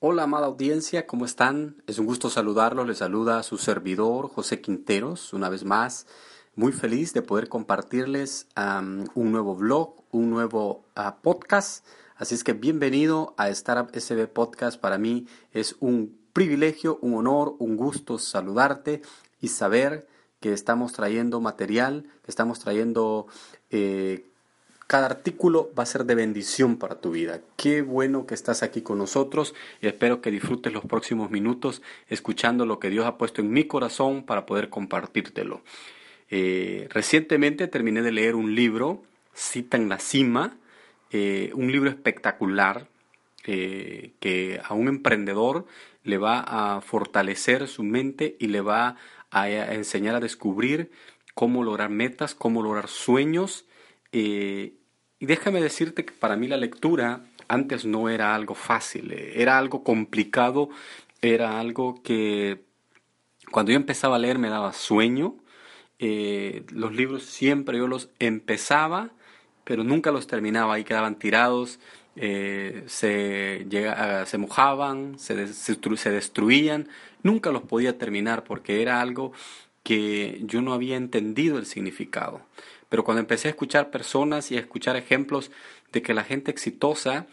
Hola, amada audiencia, ¿cómo están? Es un gusto saludarlos. Les saluda su servidor, José Quinteros, una vez más. Muy feliz de poder compartirles un nuevo blog, un nuevo uh, podcast. Así es que bienvenido a Startup SB Podcast. Para mí es un privilegio, un honor, un gusto saludarte y saber que estamos trayendo material, que estamos trayendo eh, cada artículo va a ser de bendición para tu vida. Qué bueno que estás aquí con nosotros y espero que disfrutes los próximos minutos escuchando lo que Dios ha puesto en mi corazón para poder compartírtelo. Eh, recientemente terminé de leer un libro, Cita en la Cima, eh, un libro espectacular eh, que a un emprendedor le va a fortalecer su mente y le va a, enseñar a descubrir cómo lograr metas, cómo lograr sueños y déjame decirte que para mí la lectura antes no era algo fácil, eh, era algo complicado, era algo que cuando yo empezaba a leer me daba sueño. Eh, los libros siempre yo los empezaba, pero nunca los terminaba, ahí quedaban tirados, eh, se, llega, se mojaban, se, se destruían, nunca los podía terminar porque era algo que yo no había entendido el significado. Pero cuando empecé a escuchar personas y a escuchar ejemplos de que la gente exitosa,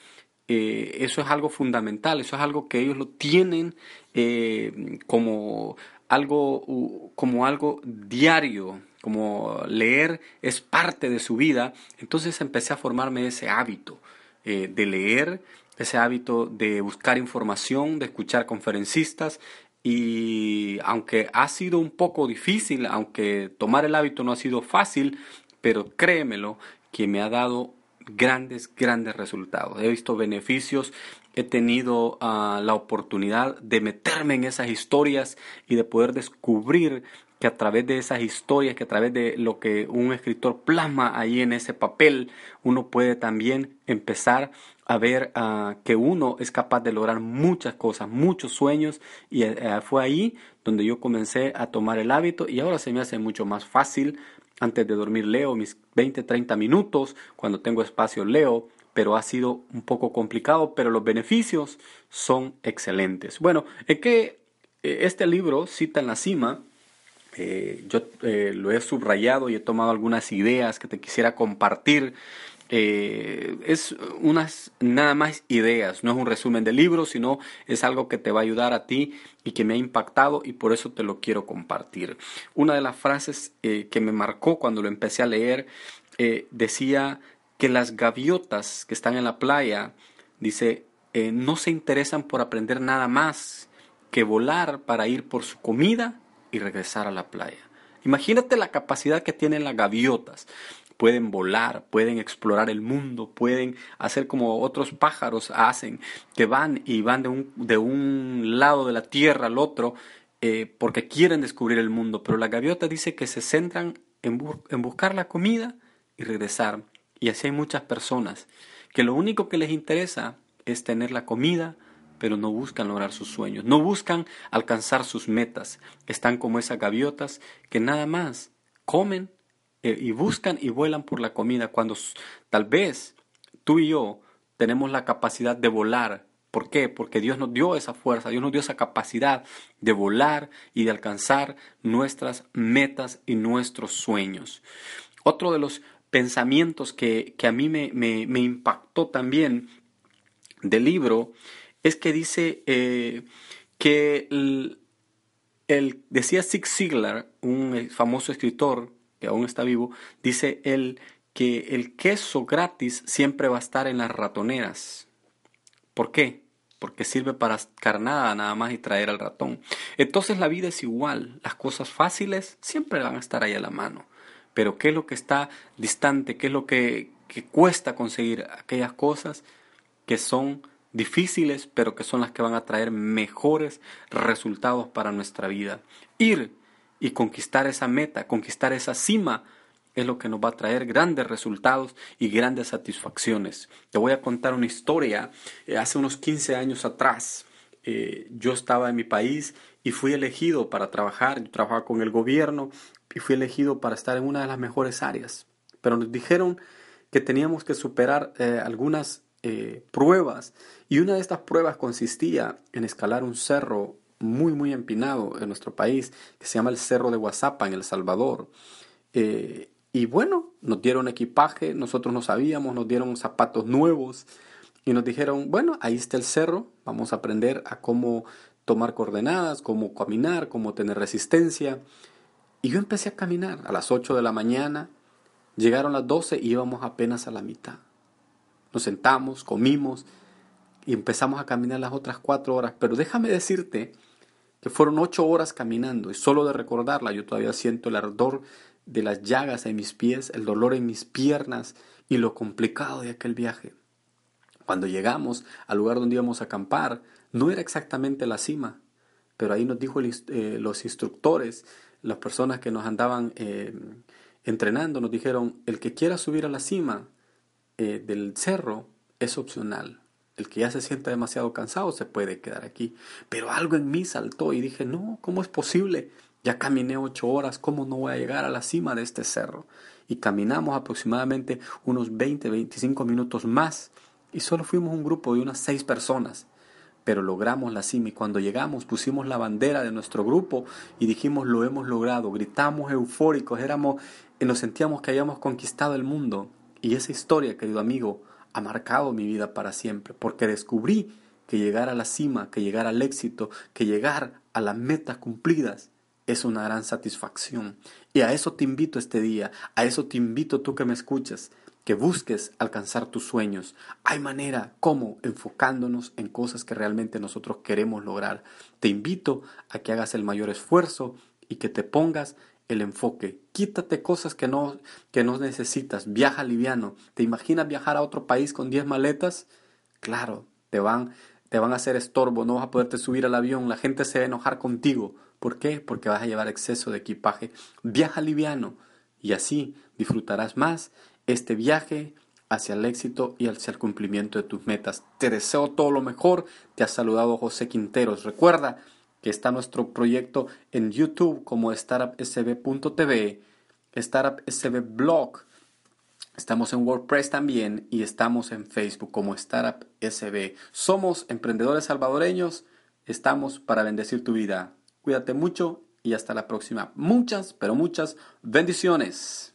eh, eso es algo fundamental, eso es algo que ellos lo tienen eh, como, algo, como algo diario, como leer es parte de su vida. Entonces empecé a formarme ese hábito eh, de leer, ese hábito de buscar información, de escuchar conferencistas, y aunque ha sido un poco difícil, aunque tomar el hábito no ha sido fácil, pero créemelo que me ha dado grandes, grandes resultados. He visto beneficios, he tenido ah, la oportunidad de meterme en esas historias y de poder descubrir que a través de esas historias, que a través de lo que un escritor plasma ahí en ese papel, uno puede también empezar a ver ah, que uno es capaz de lograr muchas cosas, muchos sueños, y eh, fue ahí donde yo comencé a tomar el hábito y ahora se me hace mucho más fácil antes de dormir leo mis 20, 30 minutos, cuando tengo espacio leo, pero ha sido un poco complicado, pero los beneficios son excelentes. Bueno, es que eh, este libro, Cita en la Cima, eh, yo eh, lo he subrayado y he tomado algunas ideas que te quisiera compartir eh, es unas nada más ideas, no es un resumen de libro, sino es algo que te va a ayudar a ti y que me ha impactado y por eso te lo quiero compartir. Una de las frases que me marcó cuando lo empecé a leer decía que las gaviotas que están en la playa, dice, no se interesan por aprender nada más que volar para ir por su comida y regresar a la playa. Imagínate la capacidad que tienen las gaviotas pueden volar, pueden explorar el mundo, pueden hacer como otros pájaros hacen, que van y van de un, de un lado de la tierra al otro eh, porque quieren descubrir el mundo. Pero la gaviota dice que se centran en, en buscar la comida y regresar. Y así hay muchas personas que lo único que les interesa es tener la comida, pero no buscan lograr sus sueños, no buscan alcanzar sus metas. Están como esas gaviotas que nada más comen, eh, y buscan y vuelan por la comida cuando tal vez tú y yo tenemos la capacidad de volar. ¿Por qué? Porque Dios nos dio esa fuerza, Dios nos dio esa capacidad de volar y de alcanzar nuestras metas y nuestros sueños. Otro de los pensamientos que, a mí me, me, impactó también del libro es que dice eh, que el, decía Zig Ziglar, un famoso escritor aún está vivo, dice él que el queso gratis siempre va a estar en las ratoneras. ¿Por qué? Porque sirve para carnada nada más y traer al ratón. Entonces la vida es igual. Las cosas fáciles siempre van a estar ahí a la mano. Pero ¿qué es lo que está distante? ¿Qué es lo que, que cuesta conseguir aquellas cosas que son difíciles, pero que son las que van a traer mejores resultados para nuestra vida. Ir y conquistar esa meta, conquistar esa cima, es lo que nos va a traer grandes resultados y grandes satisfacciones. Te voy a contar una historia. Eh, hace unos 15 años atrás, eh, yo estaba en mi país y fui elegido para trabajar. Yo trabajaba con el gobierno y fui elegido para estar en una de las mejores áreas. Pero nos dijeron que teníamos que superar eh, algunas pruebas y una de estas pruebas consistía en escalar un cerro muy muy empinado en nuestro país que se llama el Cerro de Guasapa en El Salvador. Y bueno, nos dieron equipaje, nosotros no sabíamos, nos dieron zapatos nuevos y nos dijeron, bueno, ahí está el cerro, vamos a aprender a cómo tomar coordenadas, cómo caminar, cómo tener resistencia. Y yo empecé a caminar a las 8 de la mañana, llegaron las 12 y íbamos apenas a la mitad. Nos sentamos, comimos y empezamos a caminar las otras cuatro horas. Pero déjame decirte que fueron ocho horas caminando y solo de recordarla yo todavía siento el ardor de las llagas en mis pies, el dolor en mis piernas y lo complicado de aquel viaje. Cuando llegamos al lugar donde íbamos a acampar, no era exactamente la cima, pero ahí nos dijo eh, los instructores, las personas que nos andaban eh, entrenando, nos dijeron, el que quiera subir a la cima eh, del cerro es opcional. El que ya se sienta demasiado cansado se puede quedar aquí. Pero algo en mí saltó y dije, no, ¿cómo es posible? Ya caminé ocho horas, ¿cómo no voy a llegar a la cima de este cerro? Y caminamos aproximadamente unos 20, 25 minutos más y solo fuimos un grupo de unas seis personas. Pero logramos la cima y cuando llegamos pusimos la bandera de nuestro grupo y dijimos lo hemos logrado, gritamos eufóricos, éramos, nos sentíamos que habíamos conquistado el mundo. Y esa historia, querido amigo, ha marcado mi vida para siempre, porque descubrí que llegar a la cima, que llegar al éxito, que llegar a las metas cumplidas es una gran satisfacción. Y a eso te invito este día, a eso te invito tú que me escuchas, que busques alcanzar tus sueños. Hay manera, como enfocándonos en cosas que realmente nosotros queremos lograr. Te invito a que hagas el mayor esfuerzo y que te pongas el enfoque. Quítate cosas que no, que no necesitas. Viaja liviano. ¿Te imaginas viajar a otro país con 10 maletas? Claro, te van, te van a hacer estorbo, no vas a poderte subir al avión, la gente se va a enojar contigo. ¿Por qué? Porque vas a llevar exceso de equipaje. Viaja liviano y así disfrutarás más este viaje hacia el éxito y hacia el cumplimiento de tus metas. Te deseo todo lo mejor. Te ha saludado José Quinteros. Recuerda que está nuestro proyecto en YouTube como startupsb.tv, StartupSB Blog. Estamos en WordPress también y estamos en Facebook como Startup SB. Somos emprendedores salvadoreños. Estamos para bendecir tu vida. Cuídate mucho y hasta la próxima. Muchas, pero muchas bendiciones.